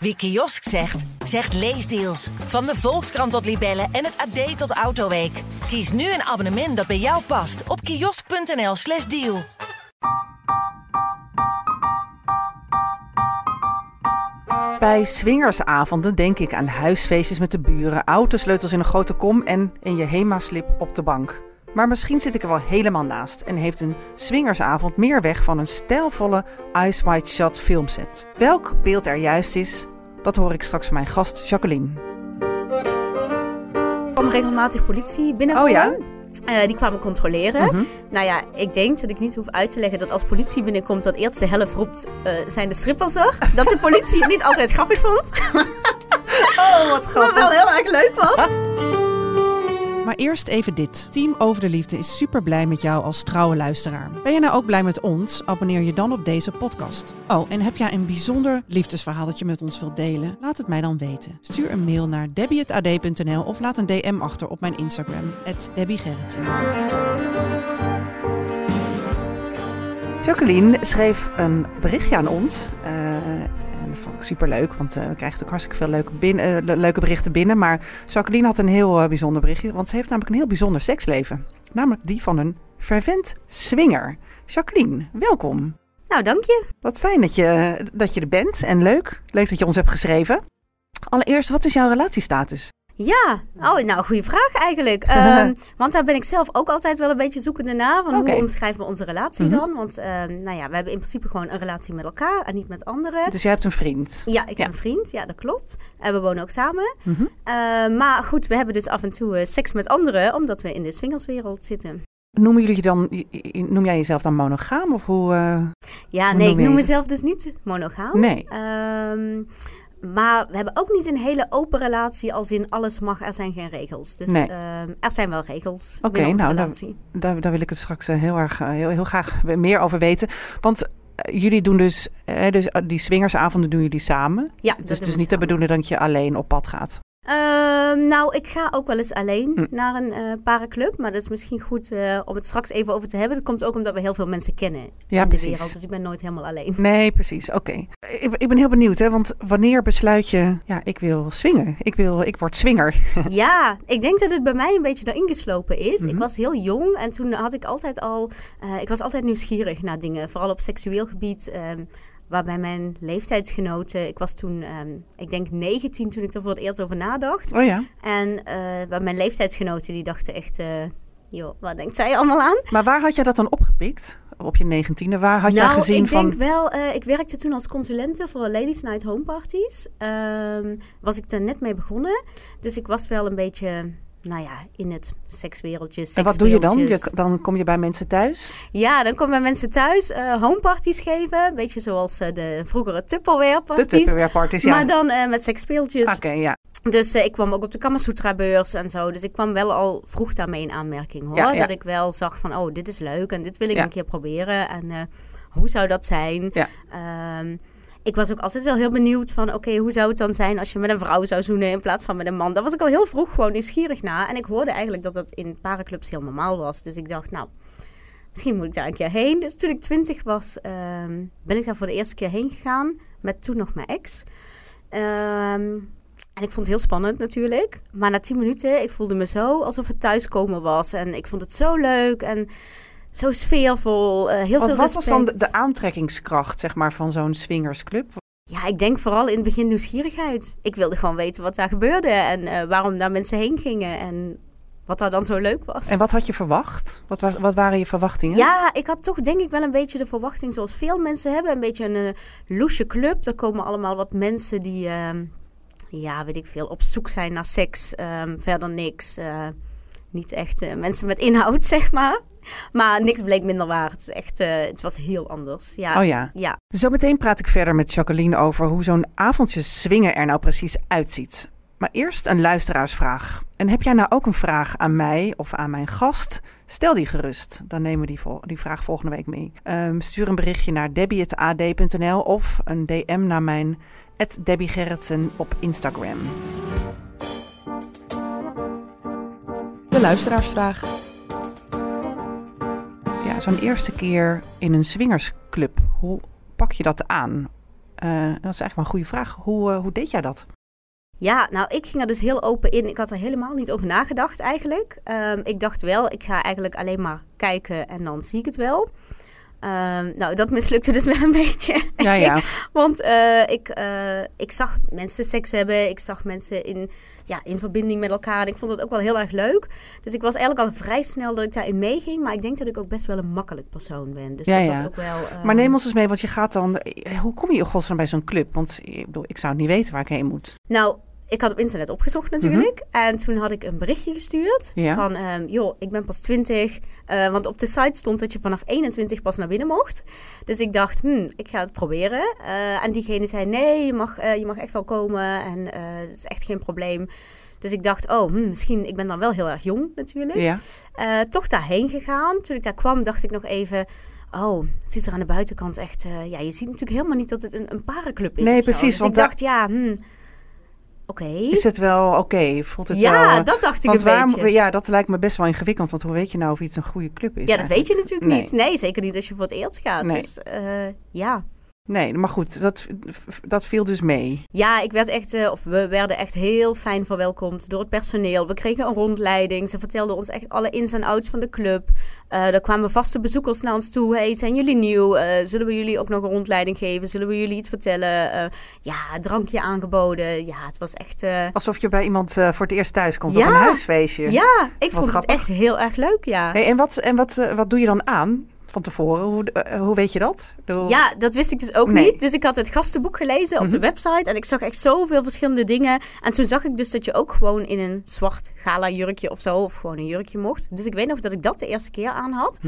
Wie kiosk zegt, zegt leesdeals. Van de Volkskrant tot Libellen en het AD tot Autoweek. Kies nu een abonnement dat bij jou past op kiosk.nl/slash deal. Bij swingersavonden denk ik aan huisfeestjes met de buren, autosleutels in een grote kom en in je HEMA-slip op de bank. Maar misschien zit ik er wel helemaal naast en heeft een swingersavond meer weg van een stijlvolle Ice White Shot filmset. Welk beeld er juist is, dat hoor ik straks van mijn gast Jacqueline. Er kwam regelmatig politie binnenvallen. Oh ja? Eh, die kwamen controleren. Mhm. Nou ja, ik denk dat ik niet hoef uit te leggen dat als politie binnenkomt, dat eerst de helft roept, eh, zijn de strippers er? Dat de politie het niet altijd grappig vond. Oh, wat Maar wel heel erg leuk was. Maar eerst even dit. Team Over de Liefde is super blij met jou als trouwe luisteraar. Ben je nou ook blij met ons? Abonneer je dan op deze podcast. Oh, en heb jij een bijzonder liefdesverhaal dat je met ons wilt delen? Laat het mij dan weten. Stuur een mail naar debbie.ad.nl of laat een DM achter op mijn Instagram, debbiegerritsen. Jacqueline schreef een berichtje aan ons. eh, dat vond ik super leuk, want eh, we krijgen natuurlijk hartstikke veel leuke, bin- eh, le- leuke berichten binnen. Maar Jacqueline had een heel eh, bijzonder berichtje, want ze heeft namelijk een heel bijzonder seksleven. Namelijk die van een fervent swinger. Jacqueline, welkom. Nou, dank je. Wat fijn dat je, dat je er bent en leuk. Leuk dat je ons hebt geschreven. Allereerst, wat is jouw relatiestatus? Ja, oh, nou, goede vraag eigenlijk. Ehm, want daar ben ik zelf ook altijd wel een beetje zoekende naar. Van. Hoe omschrijven we onze relatie Mhm. dan? Want ehm, nou ja, we hebben in principe gewoon een relatie met elkaar en niet met anderen. Dus jij hebt een vriend. Ja, ik Ja. heb een vriend. Ja, dat klopt. En we wonen ook samen. Mhm. Eh, maar goed, we hebben dus af en toe eh, seks met anderen, omdat we in de swingerswereld zitten. Noemen jullie je dan, noem jij jezelf dan monogaam of hoe? eh? Ja, Hoe nee, noem ik noem mezelf dus niet monogaam. Nee. Ehm, maar we hebben ook niet een hele open relatie, als in alles mag, er zijn geen regels. Dus Nee. ehm, er zijn wel regels Oké, nou, relatie. Daar, daar wil ik het straks eh, heel erg, eh, heel, heel graag meer over weten. Want eh, jullie doen dus, eh, dus eh, die swingersavonden doen jullie samen. Ja, Het is dus niet de samen. bedoeling dat je alleen op pad gaat. Ehm, nou, ik ga ook wel eens alleen Hm. naar een eh parenclub. Maar dat is misschien goed eh, om het straks even over te hebben. Dat komt ook omdat we heel veel mensen kennen Ja, in precies. de wereld. Dus ik ben nooit helemaal alleen. Nee, precies. Oké. Ik, ik ben heel benieuwd, hè? Want wanneer besluit je, ja, ik wil swingen. Ik wil, ik word swinger. Ja, ik denk dat het bij mij een beetje erin geslopen is. Mhm. Ik was heel jong en toen had ik altijd al... eh, ik was altijd nieuwsgierig naar dingen, vooral op seksueel gebied. ehm, waarbij mijn leeftijdsgenoten... Ik was toen, ehm, ik denk 19 toen ik er voor het eerst over nadacht. Oh ja. En eh, waar mijn leeftijdsgenoten die dachten echt... eh joh, wat denkt zij allemaal aan? Maar waar had jij dat dan opgepikt? Op je negentiende? Waar had jij nou, gezien ik van... denk wel... eh, ik werkte toen als consulente voor Ladies Night Home Parties. Ehm, was ik er net mee begonnen. Dus ik was wel een beetje... Nou ja, in het sekswereldje, En wat doe je dan? Je, dan kom je bij mensen thuis? Ja, dan komen mensen thuis eh homeparties geven. Een beetje zoals eh, de vroegere Tupperware De parties. Tupperware parties, ja. Maar dan eh, met seksspeeltjes. Oké, ja. Dus ik kwam ook op de Kamasutra-beurs en zo. Dus ik kwam wel al vroeg daarmee in aanmerking hoor. Ja, ja. Dat ik wel zag van, oh, dit is leuk en dit wil ik Ja. een keer proberen. En hoe zou dat zijn? Ja. Ehm, ik was ook altijd wel heel benieuwd van, oké, hoe zou het dan zijn als je met een vrouw zou zoenen in plaats van met een man? Daar was ik al heel vroeg gewoon nieuwsgierig naar. En ik hoorde eigenlijk dat dat in parenclubs heel normaal was. Dus ik dacht, nou, misschien moet ik daar een keer heen. Dus toen ik twintig was, ehm, ben ik daar voor de eerste keer heen gegaan. Met toen nog mijn ex. Ehm, en ik vond het heel spannend natuurlijk. Maar na tien minuten, ik voelde me zo alsof het thuiskomen was. En ik vond het zo leuk en zo sfeervol. eh, heel Wat, veel wat was dan de, aantrekkingskracht, zeg maar, van zo'n swingersclub? Ja, ik denk vooral in het begin nieuwsgierigheid. Ik wilde gewoon weten wat daar gebeurde en eh, waarom daar mensen heen gingen. En wat daar dan zo leuk was. En wat had je verwacht? Wat, was, wat waren je verwachtingen? Ja, ik had toch denk ik wel een beetje de verwachting zoals veel mensen hebben. Een beetje een uh, loesje club. Er komen allemaal wat mensen die, ehm, ja, weet ik veel, op zoek zijn naar seks. Ehm, verder niks. Niet echt mensen met inhoud, zeg maar. Maar niks bleek minder waar. Het, is echt, eh, het was heel anders. Ja, Oh ja. ja. Zometeen praat ik verder met Jacqueline over hoe zo'n avondje swingen er nou precies uitziet. Maar eerst een luisteraarsvraag. En heb jij nou ook een vraag aan mij of aan mijn gast? Stel die gerust. Dan nemen we die, vol- die vraag volgende week mee. Ehm, stuur een berichtje naar debbie.ad.nl of een DM naar mijn Debbie Gerritsen op Instagram. De luisteraarsvraag. Zo'n eerste keer in een swingersclub. Hoe pak je dat aan? Eh, dat is eigenlijk wel een goede vraag. Hoe, eh, hoe deed jij dat? Ja, nou, ik ging er dus heel open in. Ik had er helemaal niet over nagedacht eigenlijk. Ehm, ik dacht wel, ik ga eigenlijk alleen maar kijken en dan zie ik het wel. Ehm, nou, dat mislukte dus wel een beetje. Ja, ja. Want eh, ik, eh, ik zag mensen seks hebben. Ik zag mensen in, ja, in verbinding met elkaar. En ik vond het ook wel heel erg leuk. Dus ik was eigenlijk al vrij snel dat ik daarin meeging. Maar ik denk dat ik ook best wel een makkelijk persoon ben. Dus Ja, dat ja. dat ook wel... ehm, Maar neem ons eens mee, want je gaat dan... eh, Hoe kom je in godsnaam bij zo'n club? Want ik, bedoel, ik zou niet weten waar ik heen moet. Nou, ik had op internet opgezocht natuurlijk. En toen had ik een berichtje gestuurd. Mhm. Ja. Van, ehm, joh, ik ben pas 20. Eh, want op de site stond dat je vanaf 21 pas naar binnen mocht. Dus ik dacht, hm, ik ga het proberen. Eh, en diegene zei, nee, je mag, eh, je mag echt wel komen. En het is echt geen probleem. Dus ik dacht, oh, hm, misschien, ik ben dan wel heel erg jong natuurlijk. Ja. Toch daarheen gegaan. Toen ik daar kwam, dacht ik nog even... Oh, het ziet er aan de buitenkant echt... ja, je ziet natuurlijk helemaal niet dat het een, een parenclub is Nee, precies, Dus want ik dacht, ja, hm, oké. Is het wel oké? Voelt het wel... Ja, eh, dat dacht ik want een waar, beetje. Ja, dat lijkt me best wel ingewikkeld. Want hoe weet je nou of iets een goede club is? Ja, dat weet je natuurlijk Nee. niet. Nee, zeker niet als je voor het eerst gaat. Nee. Dus eh, ja. Nee, maar goed, dat, dat viel dus mee. Ja, ik werd echt, eh, of we werden echt heel fijn verwelkomd door het personeel. We kregen een rondleiding. Ze vertelden ons echt alle ins en outs van de club. Eh er kwamen vaste bezoekers naar ons toe. Hey, zijn jullie nieuw? Eh, zullen we jullie ook nog een rondleiding geven? Zullen we jullie iets vertellen? Ja, drankje aangeboden. Ja, het was echt... Alsof je bij iemand voor het eerst thuis komt Ja. op een huisfeestje. ja, ik vond grappig. het echt heel erg leuk, ja. Hey, en wat, en wat, wat doe je dan aan van tevoren? Hoe, eh, hoe weet je dat? Ja, dat wist ik dus ook Nee. niet. Dus ik had het gastenboek gelezen op de website en ik zag echt zoveel verschillende dingen. En toen zag ik dus dat je ook gewoon in een zwart gala jurkje of zo, of gewoon een jurkje mocht. Dus ik weet nog dat ik dat de eerste keer aan had.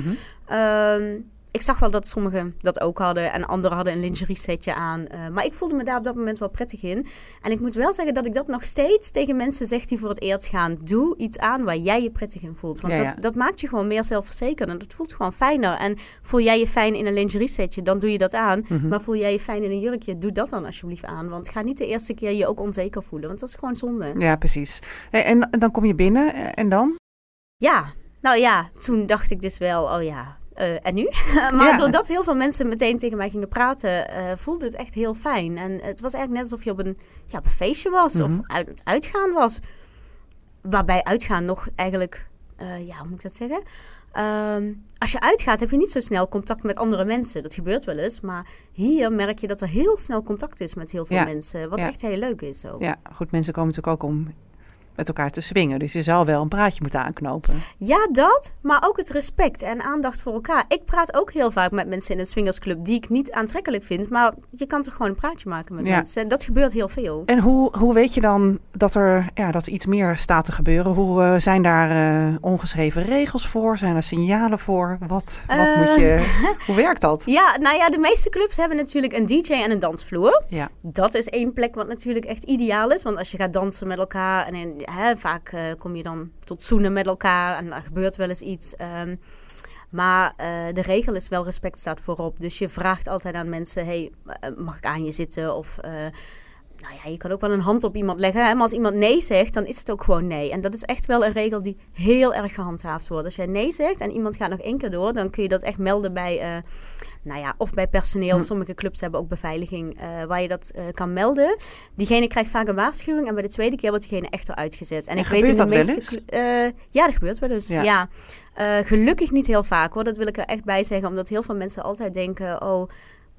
Ehm, ik zag wel dat sommigen dat ook hadden en anderen hadden een lingerie setje aan. Eh, maar ik voelde me daar op dat moment wel prettig in. En ik moet wel zeggen dat ik dat nog steeds tegen mensen zeg die voor het eerst gaan. Doe iets aan waar jij je prettig in voelt. Want Ja, dat, ja. dat maakt je gewoon meer zelfverzekerd en dat voelt gewoon fijner. En voel jij je fijn in een lingerie setje, dan doe je dat aan. Mhm. Maar voel jij je fijn in een jurkje, doe dat dan alsjeblieft aan. Want ga niet de eerste keer je ook onzeker voelen, want dat is gewoon zonde. Ja, precies. En, en dan kom je binnen eh, en dan? Ja, nou ja, toen dacht ik dus wel, oh ja, eh, en nu? maar Ja. doordat heel veel mensen meteen tegen mij gingen praten, eh, voelde het echt heel fijn. En het was eigenlijk net alsof je op een, ja, op een feestje was Mhm. of uit het uitgaan was. Waarbij uitgaan nog eigenlijk, eh, ja, hoe moet ik dat zeggen? Ehm, als je uitgaat heb je niet zo snel contact met andere mensen. Dat gebeurt wel eens. Maar hier merk je dat er heel snel contact is met heel veel Ja. mensen. Wat Ja. echt heel leuk is ook. Ja, goed, mensen komen natuurlijk ook om met elkaar te swingen. Dus je zal wel een praatje moeten aanknopen. Ja, dat. Maar ook het respect en aandacht voor elkaar. Ik praat ook heel vaak met mensen in een swingersclub die ik niet aantrekkelijk vind. Maar je kan toch gewoon een praatje maken met Ja. mensen. Dat gebeurt heel veel. En hoe, hoe weet je dan dat er ja, dat iets meer staat te gebeuren? Hoe eh, zijn daar eh, ongeschreven regels voor? Zijn er signalen voor? Wat, wat Eh. moet je... Hoe werkt dat? Ja, nou ja, de meeste clubs hebben natuurlijk een DJ en een dansvloer. Ja, Dat is één plek wat natuurlijk echt ideaal is. Want als je gaat dansen met elkaar en in- vaak eh, kom je dan tot zoenen met elkaar en er gebeurt wel eens iets. ehm, maar eh, de regel is wel respect staat voorop. Dus je vraagt altijd aan mensen: hey, eh, mag ik aan je zitten? Of nou ja, je kan ook wel een hand op iemand leggen. Hè? Maar als iemand nee zegt, dan is het ook gewoon nee. En dat is echt wel een regel die heel erg gehandhaafd wordt. Als jij nee zegt en iemand gaat nog één keer door, dan kun je dat echt melden bij, eh, nou ja, of bij personeel. Hm. Sommige clubs hebben ook beveiliging eh, waar je dat eh, kan melden. Diegene krijgt vaak een waarschuwing en bij de tweede keer wordt diegene echt eruit gezet. En, En ik weet in de dat wel meeste ja, dat gebeurt wel eens. Ja. Ja. Gelukkig niet heel vaak hoor. Dat wil ik er echt bij zeggen, omdat heel veel mensen altijd denken: oh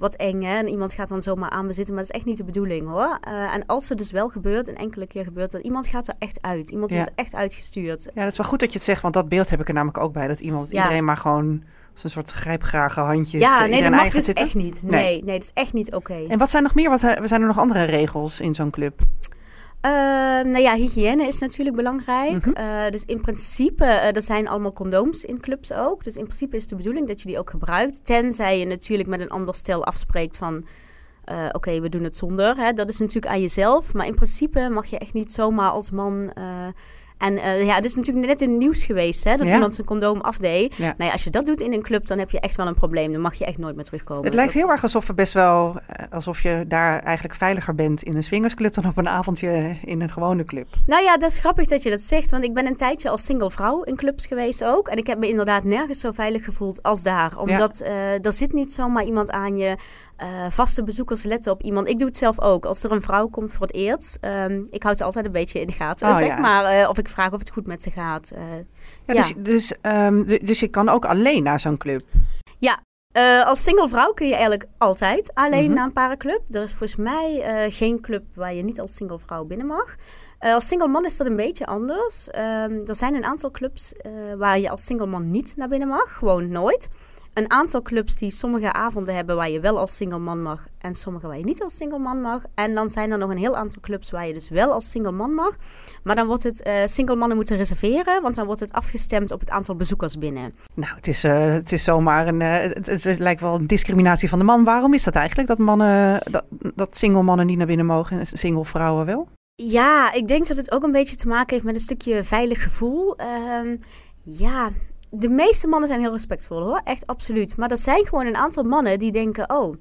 wat eng hè. En iemand gaat dan zomaar aan me zitten. Maar dat is echt niet de bedoeling hoor. Eh, en als het dus wel gebeurt, een enkele keer gebeurt dat, iemand gaat er echt uit. Iemand Ja. wordt er echt uitgestuurd. ja, dat is wel goed dat je het zegt, want dat beeld heb ik er namelijk ook bij. Dat iemand, Ja. iedereen maar gewoon een soort grijpgrage handjes... Ja, nee, dat mag dus zitten. echt niet. Nee. Nee, nee, dat is echt niet oké. En wat zijn nog meer? Wat eh, zijn er nog andere regels in zo'n club? Ehm, nou ja, hygiëne is natuurlijk belangrijk. Mhm. Eh, dus in principe, eh, er zijn allemaal condooms in clubs ook. Dus in principe is de bedoeling dat je die ook gebruikt. Tenzij je natuurlijk met een ander stel afspreekt van... eh, Oké, we doen het zonder. Hè? Dat is natuurlijk aan jezelf. Maar in principe mag je echt niet zomaar als man... en eh, ja, het is natuurlijk net in het nieuws geweest hè, dat Ja. iemand zijn condoom afdeed. Ja. Nou ja, als je dat doet in een club, dan heb je echt wel een probleem. Dan mag je echt nooit meer terugkomen. Het lijkt heel erg alsof we best wel, eh, alsof je daar eigenlijk veiliger bent in een swingersclub dan op een avondje in een gewone club. Nou ja, dat is grappig dat je dat zegt. Want ik ben een tijdje als single vrouw in clubs geweest ook. En ik heb me inderdaad nergens zo veilig gevoeld als daar. Omdat eh er zit niet zomaar iemand aan je. Eh, vaste bezoekers letten op iemand. Ik doe het zelf ook. Als er een vrouw komt voor het eerst, um, ik houd ze altijd een beetje in de gaten. Oh, zeg ja. maar, eh, of ik vraag of het goed met ze gaat. Eh, Ja, Ja. Dus, dus, ehm, dus je kan ook alleen naar zo'n club. Eh, als single vrouw kun je eigenlijk altijd alleen Mhm. naar een parenclub. Er is volgens mij geen club waar je niet als single vrouw binnen mag. Als single man is dat een beetje anders. Ehm, er zijn een aantal clubs waar je als single man niet naar binnen mag. Gewoon nooit. Een aantal clubs die sommige avonden hebben waar je wel als single man mag. En sommige waar je niet als single man mag. En dan zijn er nog een heel aantal clubs waar je dus wel als single man mag. Maar dan wordt het eh, single mannen moeten reserveren. Want dan wordt het afgestemd op het aantal bezoekers binnen. Nou, het is, eh, het is zomaar een. eh, het, het- het lijkt wel een discriminatie van de man. Waarom is dat eigenlijk? Dat mannen, dat, dat single mannen niet naar binnen mogen en single vrouwen wel? Ja, ik denk dat het ook een beetje te maken heeft met een stukje veilig gevoel. Ehm, ja, de meeste mannen zijn heel respectvol hoor, echt absoluut. Maar er zijn gewoon een aantal mannen die denken, oh,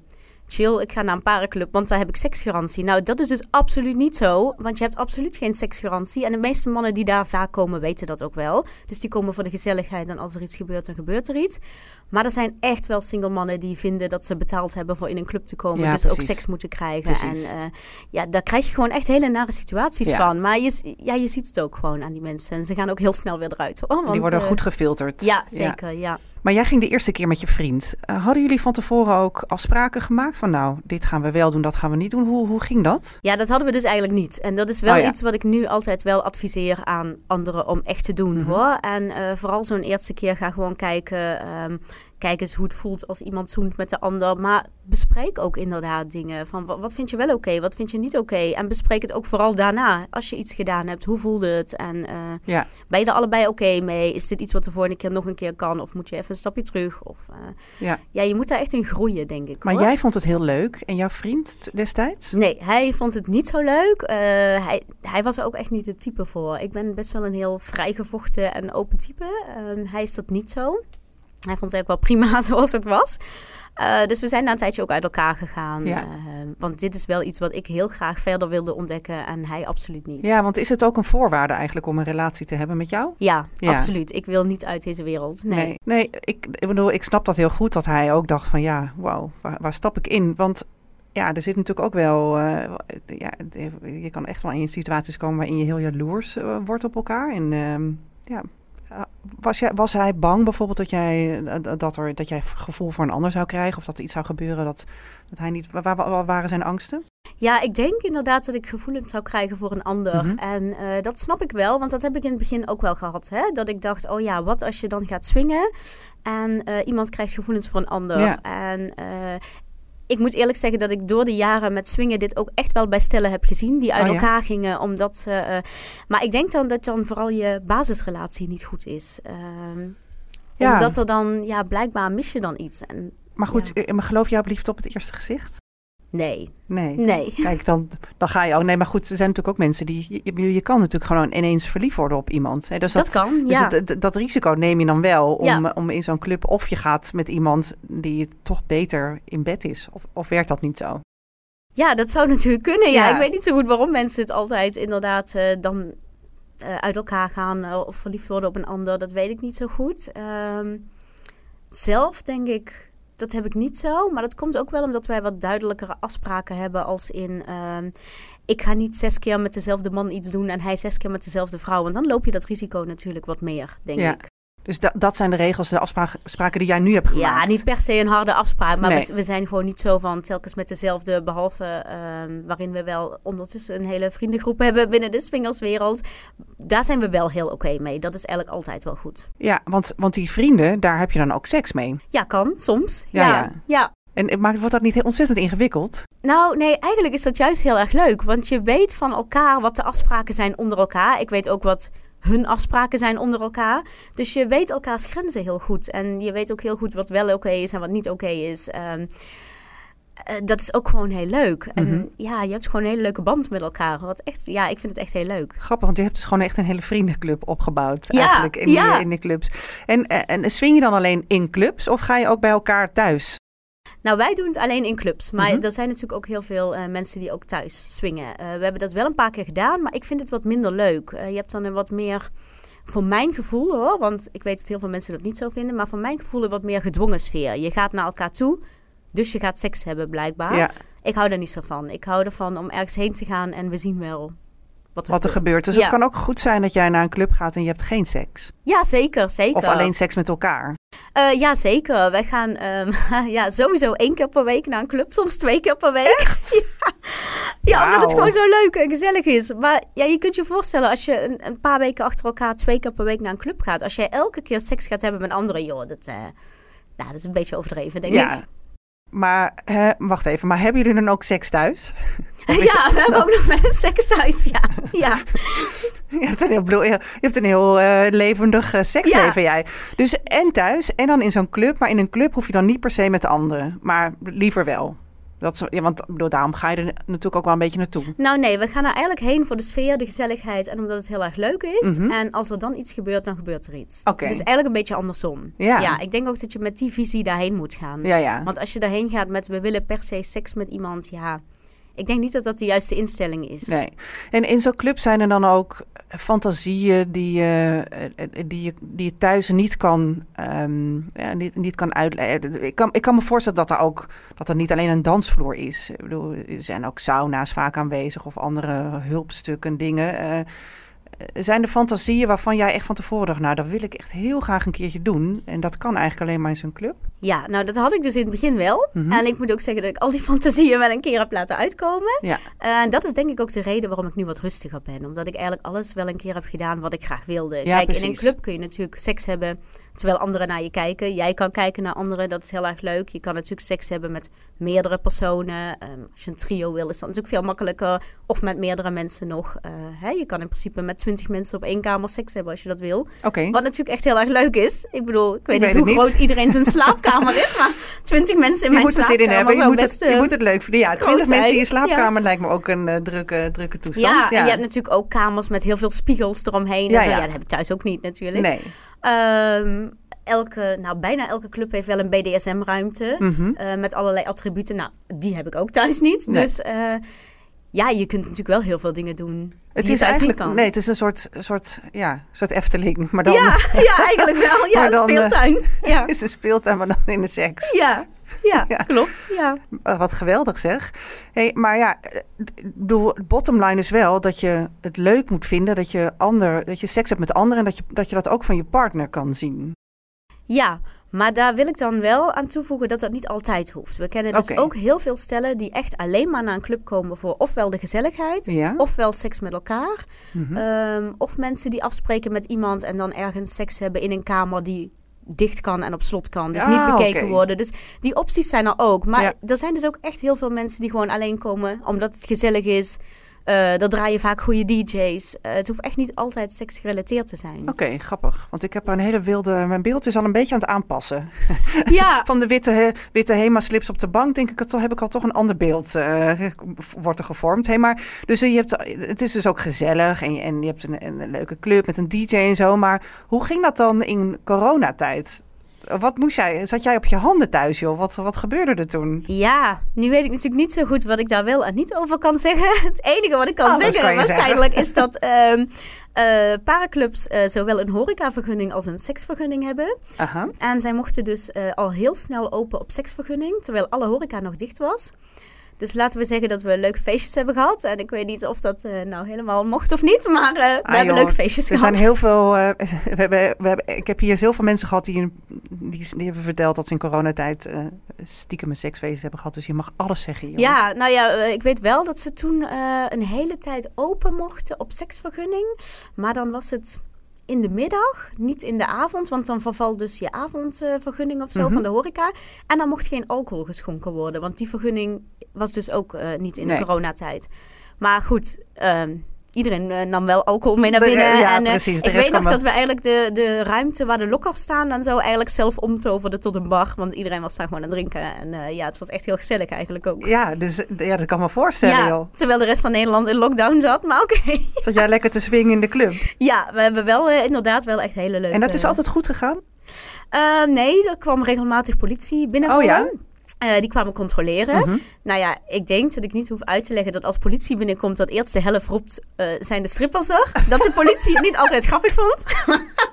chill, ik ga naar een parenclub, want daar heb ik seksgarantie. Nou, dat is dus absoluut niet zo, want je hebt absoluut geen seksgarantie. En de meeste mannen die daar vaak komen weten dat ook wel. Dus die komen voor de gezelligheid en als er iets gebeurt, dan gebeurt er iets. Maar er zijn echt wel single mannen die vinden dat ze betaald hebben voor in een club te komen. Ja, dus ook seks moeten krijgen. Precies. En eh, ja, daar krijg je gewoon echt hele nare situaties Ja. van. Maar je, ja, je ziet het ook gewoon aan die mensen. En ze gaan ook heel snel weer eruit. Hoor, want, die worden eh, goed gefilterd. Ja, zeker. Ja. Maar jij ging de eerste keer met je vriend. Eh, hadden jullie van tevoren ook afspraken gemaakt? Van nou, dit gaan we wel doen, dat gaan we niet doen. Hoe, hoe ging dat? Ja, dat hadden we dus eigenlijk niet. En dat is wel Oh ja. iets wat ik nu altijd wel adviseer aan anderen om echt te doen Mhm. hoor. En eh, vooral zo'n eerste keer ga gewoon kijken. ehm, kijk eens hoe het voelt als iemand zoent met de ander. Maar bespreek ook inderdaad dingen. Van wat, vind je wel oké, wat vind je niet oké? En bespreek het ook vooral daarna. Als je iets gedaan hebt, hoe voelde het? En eh, Ja. ben je er allebei oké mee? Is dit iets wat de volgende keer nog een keer kan? Of moet je even een stapje terug? Of, eh, Ja. ja, je moet daar echt in groeien, denk ik. Maar hoor. jij vond het heel leuk. En jouw vriend destijds? Nee, hij vond het niet zo leuk. Eh, hij, hij was er ook echt niet het type voor. Ik ben best wel een heel vrijgevochten en open type. Hij is dat niet zo. Hij vond het eigenlijk wel prima zoals het was. Eh, dus we zijn na een tijdje ook uit elkaar gegaan. Ja. Eh, want dit is wel iets wat ik heel graag verder wilde ontdekken en hij absoluut niet. Ja, want is het ook een voorwaarde eigenlijk om een relatie te hebben met jou? Ja, Ja. absoluut. Ik wil niet uit deze wereld. Nee. Nee, nee ik, ik bedoel, ik snap dat heel goed dat hij ook dacht van ja, wauw, waar, waar stap ik in? Want ja, er zit natuurlijk ook wel, eh, ja, je kan echt wel in situaties komen waarin je heel jaloers wordt op elkaar. En ehm, ja, was, jij, was hij bang bijvoorbeeld dat jij, eh, dat, er, dat jij gevoel voor een ander zou krijgen? Of dat er iets zou gebeuren dat, dat hij niet, waar, waren zijn angsten? Ja, ik denk inderdaad dat ik gevoelens zou krijgen voor een ander. Mhm. En eh, dat snap ik wel, want dat heb ik in het begin ook wel gehad. Hè? Dat ik dacht, oh ja, wat als je dan gaat swingen en eh, iemand krijgt gevoelens voor een ander. Ja. En ik moet eerlijk zeggen dat ik door de jaren met swingen dit ook echt wel bij stellen heb gezien. Die uit Oh ja? elkaar gingen, omdat ze... eh, maar ik denk dan dat dan vooral je basisrelatie niet goed is. Ehm, Ja. Omdat er dan, ja, blijkbaar mis je dan iets. En Maar goed, eh, maar geloof jij op liefde op het eerste gezicht? Nee, Nee. nee. Kijk, dan, dan ga je ook. Nee, maar goed, er zijn natuurlijk ook mensen die. Je, kan natuurlijk gewoon ineens verliefd worden op iemand. Hè? Dus Dat, kan, Dus ja. dat risico neem je dan wel om, Ja. om in zo'n club. Of je gaat met iemand die toch beter in bed is. Of, of werkt dat niet zo? Ja, dat zou natuurlijk kunnen. Ja, Ja. ik weet niet zo goed waarom mensen het altijd inderdaad eh, dan eh, uit elkaar gaan eh, of verliefd worden op een ander. Dat weet ik niet zo goed. Ehm, zelf denk ik, dat heb ik niet zo. Maar dat komt ook wel omdat wij wat duidelijkere afspraken hebben als in... ehm, ik ga niet zes keer met dezelfde man iets doen en hij zes keer met dezelfde vrouw. Want dan loop je dat risico natuurlijk wat meer, denk Ja, ik. Dus da- dat zijn de regels, de afspraken die jij nu hebt gemaakt. Ja, niet per se een harde afspraak. Maar Nee. we, we zijn gewoon niet zo van telkens met dezelfde. Behalve ehm, waarin we wel ondertussen een hele vriendengroep hebben binnen de swingerswereld. Daar zijn we wel heel oké mee. Dat is eigenlijk altijd wel goed. Ja, want, want die vrienden, daar heb je dan ook seks mee. Ja, kan soms. Ja, Ja, ja. ja. En maakt, wordt dat niet heel ontzettend ingewikkeld? Nou, nee, eigenlijk is dat juist heel erg leuk. Want je weet van elkaar wat de afspraken zijn onder elkaar. Ik weet ook wat hun afspraken zijn onder elkaar. Dus je weet elkaars grenzen heel goed. En je weet ook heel goed wat wel oké is en wat niet oké is. Eh, dat is ook gewoon heel leuk. En Mhm. ja, je hebt gewoon een hele leuke band met elkaar. Wat echt, ja, ik vind het echt heel leuk. Grappig, want je hebt dus gewoon echt een hele vriendenclub opgebouwd. Ja, eigenlijk in, ja. die, in de clubs. En, eh, en swing je dan alleen in clubs of ga je ook bij elkaar thuis? Nou, wij doen het alleen in clubs. Maar Mhm. er zijn natuurlijk ook heel veel eh, mensen die ook thuis swingen. Eh, we hebben dat wel een paar keer gedaan, maar ik vind het wat minder leuk. Eh, je hebt dan een wat meer, voor mijn gevoel hoor, want ik weet dat heel veel mensen dat niet zo vinden, maar voor mijn gevoel een wat meer gedwongen sfeer. Je gaat naar elkaar toe, Dus je gaat seks hebben, blijkbaar. Ja, Ik hou daar niet zo van. Ik hou ervan om ergens heen te gaan en we zien wel wat er, wat er gebeurt. Dus Ja. het kan ook goed zijn dat jij naar een club gaat en je hebt geen seks. Ja, zeker, zeker. Of alleen seks met elkaar. Eh, ja, zeker. Wij gaan ehm, ja, sowieso één keer per week naar een club, soms twee keer per week. Echt? Ja, ja omdat het gewoon zo leuk en gezellig is. Maar ja, je kunt je voorstellen als je een, een paar weken achter elkaar twee keer per week naar een club gaat. Als jij elke keer seks gaat hebben met anderen, joh, dat, eh, nou, dat is een beetje overdreven, denk Ja. ik. Maar, hè, wacht even, maar hebben jullie dan ook seks thuis? Ja, we hebben ook nog met een seksthuis, ja. ja. Je hebt een heel, bedoel- je hebt een heel eh, levendig eh, seksleven, jij. Dus en thuis en dan in zo'n club. Maar in een club hoef je dan niet per se met de anderen. Maar liever wel. Dat is, ja, want bedoel, daarom ga je er natuurlijk ook wel een beetje naartoe. Nou nee, we gaan er eigenlijk heen voor de sfeer, de gezelligheid en omdat het heel erg leuk is. Mhm. En als er dan iets gebeurt, dan gebeurt er iets. Oké. Dus eigenlijk een beetje andersom. Ja. ik denk ook dat je met die visie daarheen moet gaan. Ja, ja. Want als je daarheen gaat met we willen per se seks met iemand, ja, ik denk niet dat dat de juiste instelling is. Nee. En in zo'n club zijn er dan ook fantasieën die je, eh, die je, die je thuis niet kan, ehm, ja, niet, niet kan uitleggen. Ik kan, ik kan me voorstellen dat er ook dat er niet alleen een dansvloer is. Ik bedoel, er zijn ook sauna's vaak aanwezig of andere hulpstukken, dingen. Eh, zijn er fantasieën waarvan jij echt van tevoren dacht, nou, dat wil ik echt heel graag een keertje doen. En dat kan eigenlijk alleen maar in zo'n club. Ja, nou dat had ik dus in het begin wel. Mhm. En ik moet ook zeggen dat ik al die fantasieën wel een keer heb laten uitkomen. Ja. En dat is denk ik ook de reden waarom ik nu wat rustiger ben. Omdat ik eigenlijk alles wel een keer heb gedaan wat ik graag wilde. Ja, Kijk, in een precies. club kun je natuurlijk seks hebben terwijl anderen naar je kijken. Jij kan kijken naar anderen, dat is heel erg leuk. Je kan natuurlijk seks hebben met meerdere personen. Ehm, als je een trio wil, is dat natuurlijk veel makkelijker. Of met meerdere mensen nog. Eh, hè, je kan in principe met twintig mensen op één kamer seks hebben als je dat wil. Oké. Wat natuurlijk echt heel erg leuk is. Ik bedoel, ik weet Ik niet weet hoe niet. groot iedereen zijn slaapkamer is, maar twintig mensen in Je mijn moet er zin slaapkamer in hebben. Je moet, best, het, je eh, moet het leuk vinden. Ja, twintig mensen in je slaapkamer lijkt me ook een eh, drukke, drukke toestand. Ja, en je hebt natuurlijk ook kamers met heel veel spiegels eromheen. Ja, en zo. ja. ja, dat heb ik thuis ook niet natuurlijk. Nee. Ehm, elke, nou, bijna elke club heeft wel een BDSM-ruimte. Mhm. eh, met allerlei attributen. Nou, die heb ik ook thuis niet. Nee. Dus eh, ja, je kunt natuurlijk wel heel veel dingen doen. Het die is eigenlijk, kan. nee, het is een soort, soort, ja, soort Efteling, maar dan Ja, ja, eigenlijk wel. Ja, dan, speeltuin. Ja. is een speeltuin, maar dan in de seks. Ja, ja, Ja. klopt. Ja. Uh, Wat geweldig zeg. Hey, maar ja, bedoel, bottom line is wel dat je het leuk moet vinden dat je, ander, dat je seks hebt met anderen en dat je, dat je dat ook van je partner kan zien. Ja, maar daar wil ik dan wel aan toevoegen dat dat niet altijd hoeft. We kennen dus ook heel veel stellen die echt alleen maar naar een club komen voor ofwel de gezelligheid, Ja? ofwel seks met elkaar. Mhm. Ehm, of mensen die afspreken met iemand en dan ergens seks hebben in een kamer die dicht kan en op slot kan. Dus Ah, niet bekeken worden. Dus die opties zijn er ook. Maar Ja. er zijn dus ook echt heel veel mensen die gewoon alleen komen omdat het gezellig is. Eh daar draaien vaak goede DJ's. Eh, het hoeft echt niet altijd seksgerelateerd te zijn. Oké, grappig. Want ik heb een hele wilde... Mijn beeld is al een beetje aan het aanpassen. Ja, Van de witte, witte Hema-slips op de bank, denk ik, het, heb ik al toch een ander beeld eh, wordt er gevormd. Hey, maar, dus je hebt, het is dus ook gezellig en je, en je hebt een, een leuke club met een DJ en zo. Maar hoe ging dat dan in coronatijd? Wat moest jij? Zat jij op je handen thuis, joh? Wat, wat gebeurde er toen? Ja, nu weet ik natuurlijk niet zo goed wat ik daar wel en niet over kan zeggen. Het enige wat ik kan Alles zeggen kan waarschijnlijk is dat ehm eh, paraclubs eh, zowel een horecavergunning als een seksvergunning hebben. Aha. En zij mochten dus eh, al heel snel open op seksvergunning, terwijl alle horeca nog dicht was. Dus laten we zeggen dat we leuke feestjes hebben gehad. En ik weet niet of dat eh, nou helemaal mocht of niet, maar eh, we Ah, hebben joh, leuke feestjes Er gehad. zijn heel veel. eh, we hebben, we hebben, ik heb hier heel veel mensen gehad die, die, die hebben verteld dat ze in coronatijd stiekem een seksfeest hebben gehad. Dus je mag alles zeggen. Joh. Ja, nou ja, ik weet wel dat ze toen een hele tijd open mochten op seksvergunning. Maar dan was het in de middag, niet in de avond. Want dan vervalt dus je avondvergunning of zo Mhm. van de horeca. En dan mocht geen alcohol geschonken worden. Want die vergunning was dus ook eh, niet in Nee. de coronatijd. Maar goed, ehm, iedereen eh, nam wel alcohol mee naar De- binnen. ja, en, eh, precies, ik weet nog dat we eigenlijk de, de ruimte waar de lokkers staan en zo eigenlijk zelf omtoverden tot een bar. Want iedereen was daar gewoon aan het drinken. En ja, het was echt heel gezellig eigenlijk ook. Ja, dus ja, dat kan me voorstellen, Ja, joh. terwijl de rest van Nederland in lockdown zat. Maar oké. Zat jij lekker te swingen in de club? Ja, we hebben wel inderdaad wel echt hele leuke... En dat is altijd goed gegaan? Eh, nee, er kwam regelmatig politie binnenvallen. Oh ja? Eh, die kwamen controleren. Mhm. Nou ja, ik denk dat ik niet hoef uit te leggen dat als politie binnenkomt, dat eerst de helft roept, eh, zijn de strippers er. Dat de politie het niet altijd grappig vond.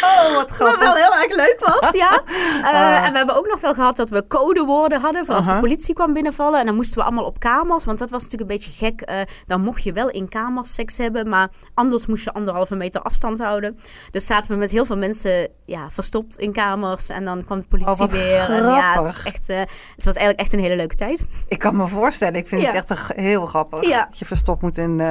Oh, wat Wat grappig. wel heel erg leuk was, ja. Eh, Ah. En we hebben ook nog wel gehad dat we codewoorden hadden voor als de politie kwam binnenvallen. En dan moesten we allemaal op kamers, want dat was natuurlijk een beetje gek. Eh, dan mocht je wel in kamers seks hebben, maar anders moest je anderhalve meter afstand houden. Dus zaten we met heel veel mensen ja, verstopt in kamers en dan kwam de politie Oh, weer. En ja, het, is echt, eh, het was eigenlijk echt een hele leuke tijd. Ik kan me voorstellen, ik vind Ja. het echt een heel grappig. Ja. Dat je verstopt, moet in,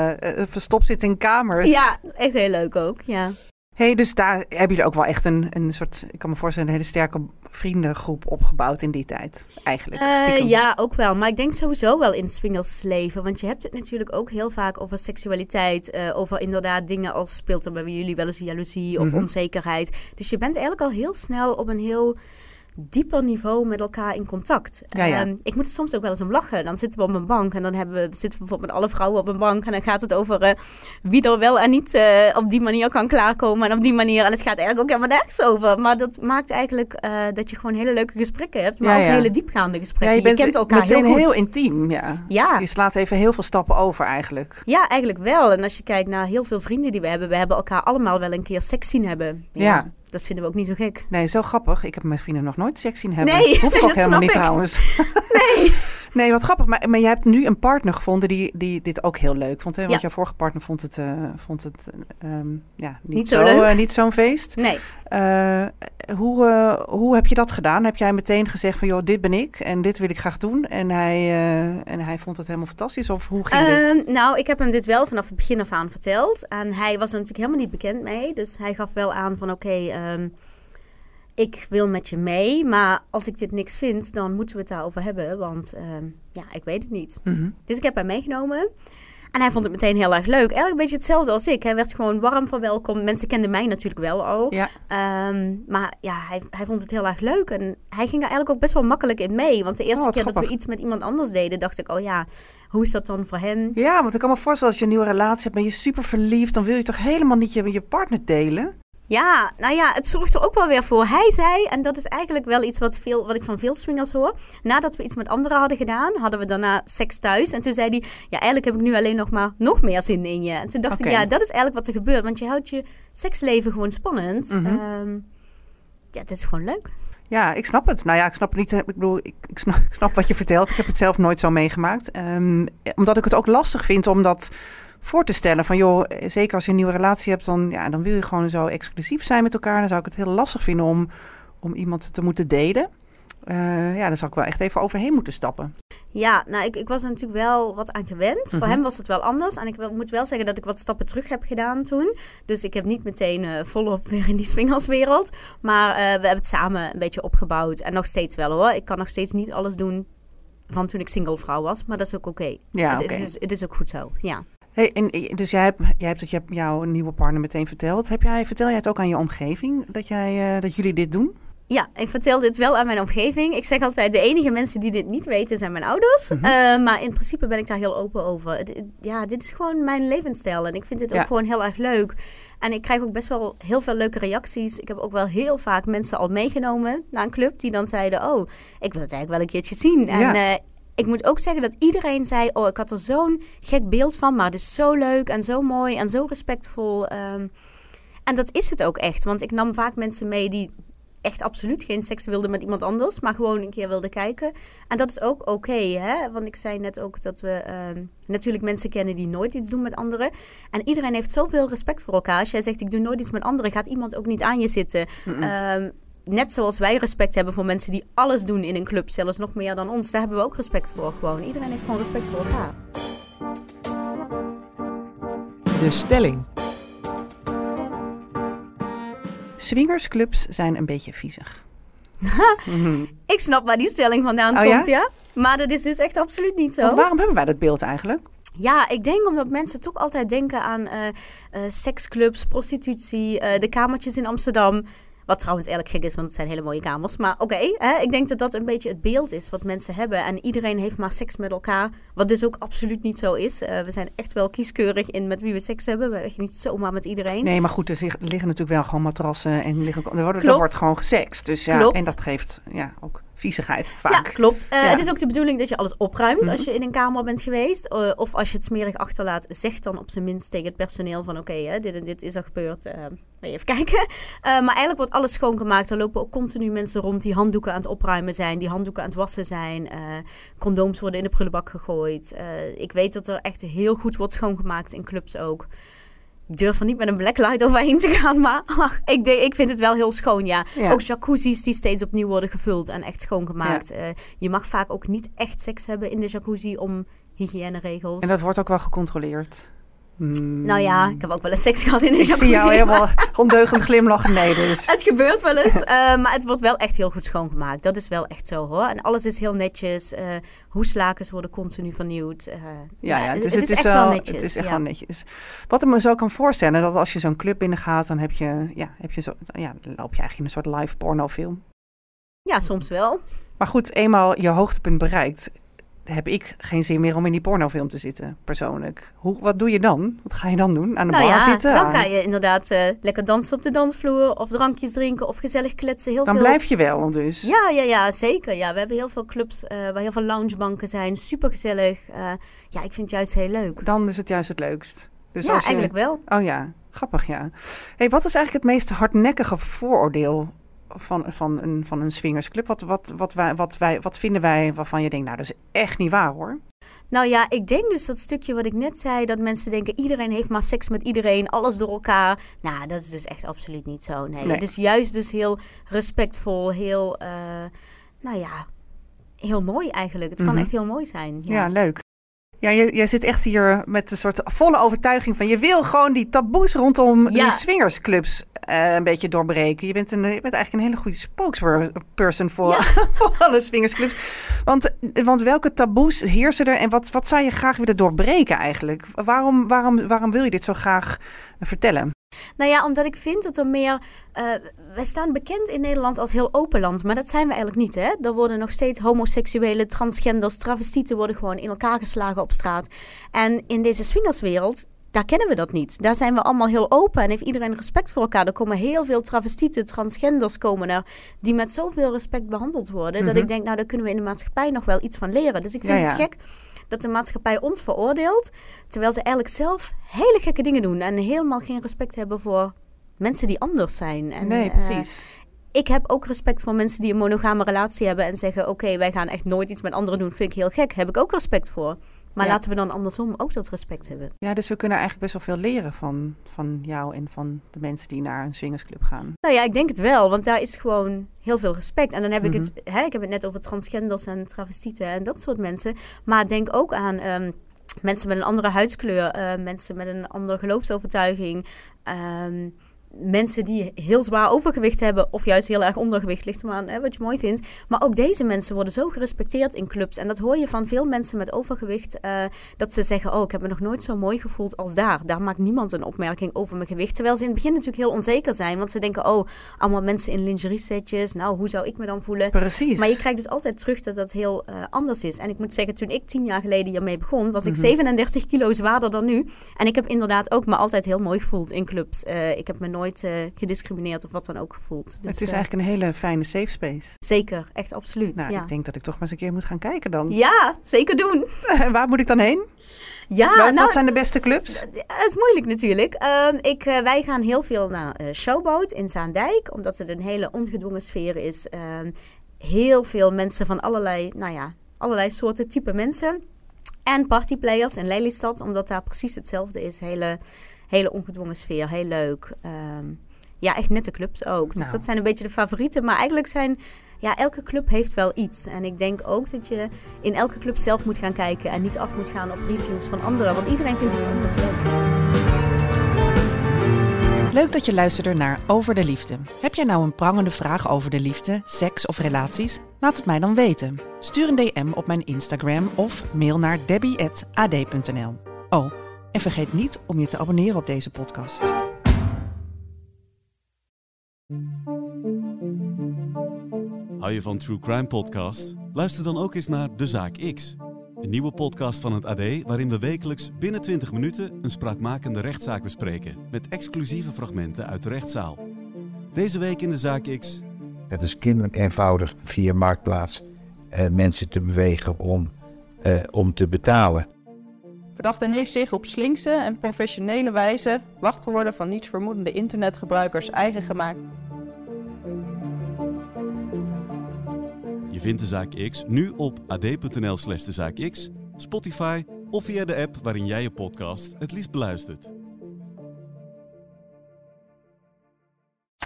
verstopt zit in kamers. Ja, echt heel leuk ook, ja. Hey, dus daar hebben jullie ook wel echt een, een soort, ik kan me voorstellen, een hele sterke vriendengroep opgebouwd in die tijd. Eigenlijk. Eh, ja, ook wel. Maar ik denk sowieso wel in swingersleven. Want je hebt het natuurlijk ook heel vaak over seksualiteit. eh, over inderdaad dingen als speelt er bij jullie wel eens jaloezie of Mhm. onzekerheid. Dus je bent eigenlijk al heel snel op een heel dieper niveau met elkaar in contact. Ja, ja. Ehm, ik moet er soms ook wel eens om lachen. Dan zitten we op een bank en dan hebben we, zitten we bijvoorbeeld met alle vrouwen op een bank. En dan gaat het over eh, wie er wel en niet eh, op die manier kan klaarkomen. En op die manier. En het gaat eigenlijk ook helemaal nergens over. Maar dat maakt eigenlijk eh, dat je gewoon hele leuke gesprekken hebt. Maar Ja, ook hele diepgaande gesprekken. je bent kent elkaar meteen heel goed. intiem, ja. Ja. Je slaat even heel veel stappen over eigenlijk. Ja, eigenlijk wel. En als je kijkt naar heel veel vrienden die we hebben, we hebben elkaar allemaal wel een keer seks zien hebben. Ja. Dat vinden we ook niet zo gek. Nee, zo grappig. Ik heb mijn vrienden nog nooit seks zien hebben. Nee, Hoef ik ook dat helemaal niet ik. trouwens. Nee. Nee, wat grappig. Maar, maar je hebt nu een partner gevonden die, die dit ook heel leuk vond. Hè? Want Ja. jouw vorige partner vond het, eh, vond het eh, ehm, ja, niet, Niet zo eh, niet zo'n feest. Nee. Eh, hoe, hoe heb je dat gedaan? Heb jij meteen gezegd van, joh, dit ben ik en dit wil ik graag doen? En hij, en hij vond het helemaal fantastisch? Of hoe ging dit? Ehm, nou, ik heb hem dit wel vanaf het begin af aan verteld. En hij was er natuurlijk helemaal niet bekend mee. Dus hij gaf wel aan van oké, ehm, ik wil met je mee. Maar als ik dit niks vind, dan moeten we het daarover hebben. Want ehm, ja, ik weet het niet. Mhm. Dus ik heb hem meegenomen. En hij vond het meteen heel erg leuk. Eigenlijk een beetje hetzelfde als ik. Hij werd gewoon warm verwelkomd. Mensen kenden mij natuurlijk wel al. Ja, Ehm, maar ja, hij, hij vond het heel erg leuk. En hij ging daar eigenlijk ook best wel makkelijk in mee. Want de eerste Oh, keer dat we iets met iemand anders deden, dacht ik, oh ja, hoe is dat dan voor hem? ja, want ik kan me voorstellen als je een nieuwe relatie hebt, ben je super verliefd, dan wil je toch helemaal niet je, je partner delen? Ja, nou ja, het zorgt er ook wel weer voor. Hij zei, en dat is eigenlijk wel iets wat, veel, wat ik van veel swingers hoor. Nadat we iets met anderen hadden gedaan, hadden we daarna seks thuis. En toen zei hij, ja, eigenlijk heb ik nu alleen nog maar nog meer zin in je. En toen dacht ik, ja, dat is eigenlijk wat er gebeurt. Want je houdt je seksleven gewoon spannend. Mhm. Ehm, ja, het is gewoon leuk. Ja, ik snap het. Nou ja, ik snap het niet. Ik bedoel, ik, ik, snap, ik snap wat je vertelt. Ik heb het zelf nooit zo meegemaakt. Ehm, omdat ik het ook lastig vind om dat voor te stellen. Van joh, zeker als je een nieuwe relatie hebt, dan, ja, dan wil je gewoon zo exclusief zijn met elkaar. Dan zou ik het heel lastig vinden om, om iemand te moeten delen. Eh, ja, dan zou ik wel echt even overheen moeten stappen. Ja, nou, ik, ik was er natuurlijk wel wat aan gewend. Mhm. Voor hem was het wel anders. En ik moet wel zeggen dat ik wat stappen terug heb gedaan toen. Dus ik heb niet meteen eh, volop weer in die swingerswereld. Maar eh, we hebben het samen een beetje opgebouwd. En nog steeds wel hoor. Ik kan nog steeds niet alles doen van toen ik single vrouw was. Maar dat is ook oké. Ja, het, oké. is, het is ook goed zo, ja. Hey, en, eh, dus jij hebt, jij hebt het je jouw nieuwe partner meteen verteld. Heb jij, vertel jij het ook aan je omgeving dat, jij, eh, dat jullie dit doen? Ja, ik vertel dit wel aan mijn omgeving. Ik zeg altijd, de enige mensen die dit niet weten zijn mijn ouders. Mhm. Eh, maar in principe ben ik daar heel open over. Ja, dit is gewoon mijn levensstijl. En ik vind dit Ja. ook gewoon heel erg leuk. En ik krijg ook best wel heel veel leuke reacties. Ik heb ook wel heel vaak mensen al meegenomen naar een club. Die dan zeiden, oh, ik wil het eigenlijk wel een keertje zien. En Ja. Ik moet ook zeggen dat iedereen zei, oh, ik had er zo'n gek beeld van. Maar het is zo leuk en zo mooi en zo respectvol. Ehm, en dat is het ook echt. Want ik nam vaak mensen mee die echt absoluut geen seks wilden met iemand anders, maar gewoon een keer wilden kijken. En dat is ook oké, hè? Want ik zei net ook dat we ehm, natuurlijk mensen kennen die nooit iets doen met anderen. En iedereen heeft zoveel respect voor elkaar. Als jij zegt, ik doe nooit iets met anderen, gaat iemand ook niet aan je zitten. Net zoals wij respect hebben voor mensen die alles doen in een club, zelfs nog meer dan ons. Daar hebben we ook respect voor gewoon. Iedereen heeft gewoon respect voor elkaar. De stelling. Swingersclubs zijn een beetje viezig. Mhm. Ik snap waar die stelling vandaan Oh komt, ja? Maar dat is dus echt absoluut niet zo. Want waarom hebben wij dat beeld eigenlijk? Ja, ik denk omdat mensen toch altijd denken aan eh, eh, seksclubs, prostitutie, eh, de kamertjes in Amsterdam. Wat trouwens eigenlijk gek is, want het zijn hele mooie kamers. Maar oké, hè, ik denk dat dat een beetje het beeld is wat mensen hebben. En iedereen heeft maar seks met elkaar. Wat dus ook absoluut niet zo is. Eh, we zijn echt wel kieskeurig in met wie we seks hebben. We hebben niet zomaar met iedereen. Nee, maar goed, er liggen natuurlijk wel gewoon matrassen en liggen, er, wordt, er wordt gewoon gesext. Dus ja, Klopt. en dat geeft ja, ook viezigheid Ja, vaak. klopt. Eh, Ja. Het is ook de bedoeling dat je alles opruimt Mhm. als je in een kamer bent geweest. Eh, of als je het smerig achterlaat, zeg dan op zijn minst tegen het personeel van... oké, dit en dit is er gebeurd. je even kijken. Maar eigenlijk wordt alles schoongemaakt. Er lopen ook continu mensen rond die handdoeken aan het opruimen zijn. Die handdoeken aan het wassen zijn. condooms worden in de prullenbak gegooid. Ik weet dat er echt heel goed wordt schoongemaakt in clubs ook. Ik durf er niet met een blacklight overheen te gaan, maar ach, ik, ik vind het wel heel schoon, ja. Ja. Ook jacuzzis die steeds opnieuw worden gevuld en echt schoongemaakt. Eh, je mag vaak ook niet echt seks hebben in de jacuzzi om hygiëneregels. En dat wordt ook wel gecontroleerd. Hmm. Nou ja, ik heb ook wel eens seks gehad in een Ik jacuzzi. zie jou helemaal ondeugend glimlachen. Nee, dus. Het gebeurt wel eens, eh, maar het wordt wel echt heel goed schoongemaakt. Dat is wel echt zo hoor. En alles is heel netjes. eh hoeslakens worden continu vernieuwd. eh, Ja, ja, dus het, is echt wel netjes. Het is echt ja. wel netjes. Wat ik me zo kan voorstellen, dat als je zo'n club binnengaat, dan heb je, ja, heb je zo, ja, dan loop je eigenlijk in een soort live pornofilm. ja, soms wel. Maar goed, eenmaal je hoogtepunt bereikt, heb ik geen zin meer om in die pornofilm te zitten, persoonlijk. Hoe, wat doe je dan? Wat ga je dan doen? Aan de Nou bar ja, zitten? dan ga je inderdaad eh, lekker dansen op de dansvloer. Of drankjes drinken of gezellig kletsen. Heel dan veel... blijf je wel dus. Ja, ja, ja, zeker. Ja, we hebben heel veel clubs eh, waar heel veel loungebanken zijn. Super gezellig. ja, ik vind het juist heel leuk. Dan is het juist het leukst. Dus ja, als je- eigenlijk wel. Oh ja, grappig ja. Hey, wat is eigenlijk het meest hardnekkige vooroordeel van, van, een, van een swingersclub? Wat, wat, wat, wij, wat, wij, wat vinden wij waarvan je denkt, nou dat is echt niet waar hoor. Nou ja, ik denk dus dat stukje wat ik net zei, dat mensen denken iedereen heeft maar seks met iedereen, alles door elkaar. Nou, dat is dus echt absoluut niet zo. Nee, Nee. het is juist dus heel respectvol, heel, eh, nou ja, heel mooi eigenlijk. Het kan Mhm. echt heel mooi zijn. Ja, Ja. leuk. Ja, je, je zit echt hier met een soort volle overtuiging van je wil gewoon die taboes rondom Ja. die swingersclubs eh, een beetje doorbreken. Je bent, een, je bent eigenlijk een hele goede spokesperson voor, Ja. voor alle swingersclubs. Want, want welke taboes heersen er en wat, wat zou je graag willen doorbreken eigenlijk? Waarom, waarom, waarom wil je dit zo graag vertellen? Nou ja, omdat ik vind dat er meer. eh, wij staan bekend in Nederland als heel open land, maar dat zijn we eigenlijk niet. Hè? Er worden nog steeds homoseksuele, transgenders, travestieten worden gewoon in elkaar geslagen op straat. En in deze swingerswereld. Daar kennen we dat niet. Daar zijn we allemaal heel open en heeft iedereen respect voor elkaar. Er komen heel veel travestieten, transgenders komen er, die met zoveel respect behandeld worden. Dat Mhm. ik denk, nou, daar kunnen we in de maatschappij nog wel iets van leren. Dus ik vind Ja, het gek dat de maatschappij ons veroordeelt, terwijl ze eigenlijk zelf hele gekke dingen doen en helemaal geen respect hebben voor mensen die anders zijn. En, nee, eh, precies. ik heb ook respect voor mensen die een monogame relatie hebben en zeggen: Oké, wij gaan echt nooit iets met anderen doen. Vind ik heel gek. Heb ik ook respect voor. Maar Ja. laten we dan andersom ook dat respect hebben. Ja, dus we kunnen eigenlijk best wel veel leren van, van jou en van de mensen die naar een swingersclub gaan. Nou ja, ik denk het wel, want daar is gewoon heel veel respect. En dan heb ik Mhm. het, hè, ik heb het net over transgenders en travestieten en dat soort mensen. Maar denk ook aan ehm, mensen met een andere huidskleur, eh, mensen met een andere geloofsovertuiging. ehm, mensen die heel zwaar overgewicht hebben, of juist heel erg ondergewicht, ligt maar aan hè, wat je mooi vindt. Maar ook deze mensen worden zo gerespecteerd in clubs. En dat hoor je van veel mensen met overgewicht, eh, dat ze zeggen: Oh, ik heb me nog nooit zo mooi gevoeld als daar. Daar maakt niemand een opmerking over mijn gewicht. Terwijl ze in het begin natuurlijk heel onzeker zijn, want ze denken: Oh, allemaal mensen in lingerie-setjes. Nou, hoe zou ik me dan voelen? Precies. Maar je krijgt dus altijd terug dat dat heel eh, anders is. En ik moet zeggen, toen ik tien jaar geleden hiermee begon, was ik Mhm. 37 kilo zwaarder dan nu. En ik heb inderdaad ook me altijd heel mooi gevoeld in clubs. Eh, ik heb me nooit eh, gediscrimineerd of wat dan ook gevoeld. Dus, het is eh, eigenlijk een hele fijne safe space. Zeker, echt absoluut. Nou, ja. ik denk dat ik toch maar eens een keer moet gaan kijken dan. ja, zeker doen. Waar moet ik dan heen? Ja, wat, nou, wat zijn de beste clubs? Het is moeilijk natuurlijk. Ehm, ik, eh, wij gaan heel veel naar eh, Showboat in Zaandijk, omdat het een hele ongedwongen sfeer is. Ehm, heel veel mensen van allerlei, nou ja, allerlei soorten type mensen. En partyplayers in Lelystad, omdat daar precies hetzelfde is. Hele, hele ongedwongen sfeer, heel leuk. Ehm, ja, echt nette clubs ook. Dus Nou. dat zijn een beetje de favorieten. Maar eigenlijk zijn, ja, elke club heeft wel iets. En ik denk ook dat je in elke club zelf moet gaan kijken en niet af moet gaan op reviews van anderen. Want iedereen vindt iets anders leuk. Leuk dat je luisterde naar Over de Liefde. Heb jij nou een prangende vraag over de liefde, seks of relaties? Laat het mij dan weten. Stuur een DM op mijn Instagram of mail naar debbie.ad.nl. Oh, en vergeet niet om je te abonneren op deze podcast. Hou je van True Crime Podcast? Luister dan ook eens naar De Zaak X. Een nieuwe podcast van het AD waarin we wekelijks binnen 20 minuten een spraakmakende rechtszaak bespreken met exclusieve fragmenten uit de rechtszaal. Deze week in De Zaak X Het is kinderlijk eenvoudig via Marktplaats eh, mensen te bewegen om, eh, om te betalen. Verdachte heeft zich op slinkse en professionele wijze wachtwoorden van nietsvermoedende internetgebruikers eigen gemaakt. Je vindt de zaak X nu op ad.nl slash de zaak X, Spotify of via de app waarin jij je podcast het liefst beluistert.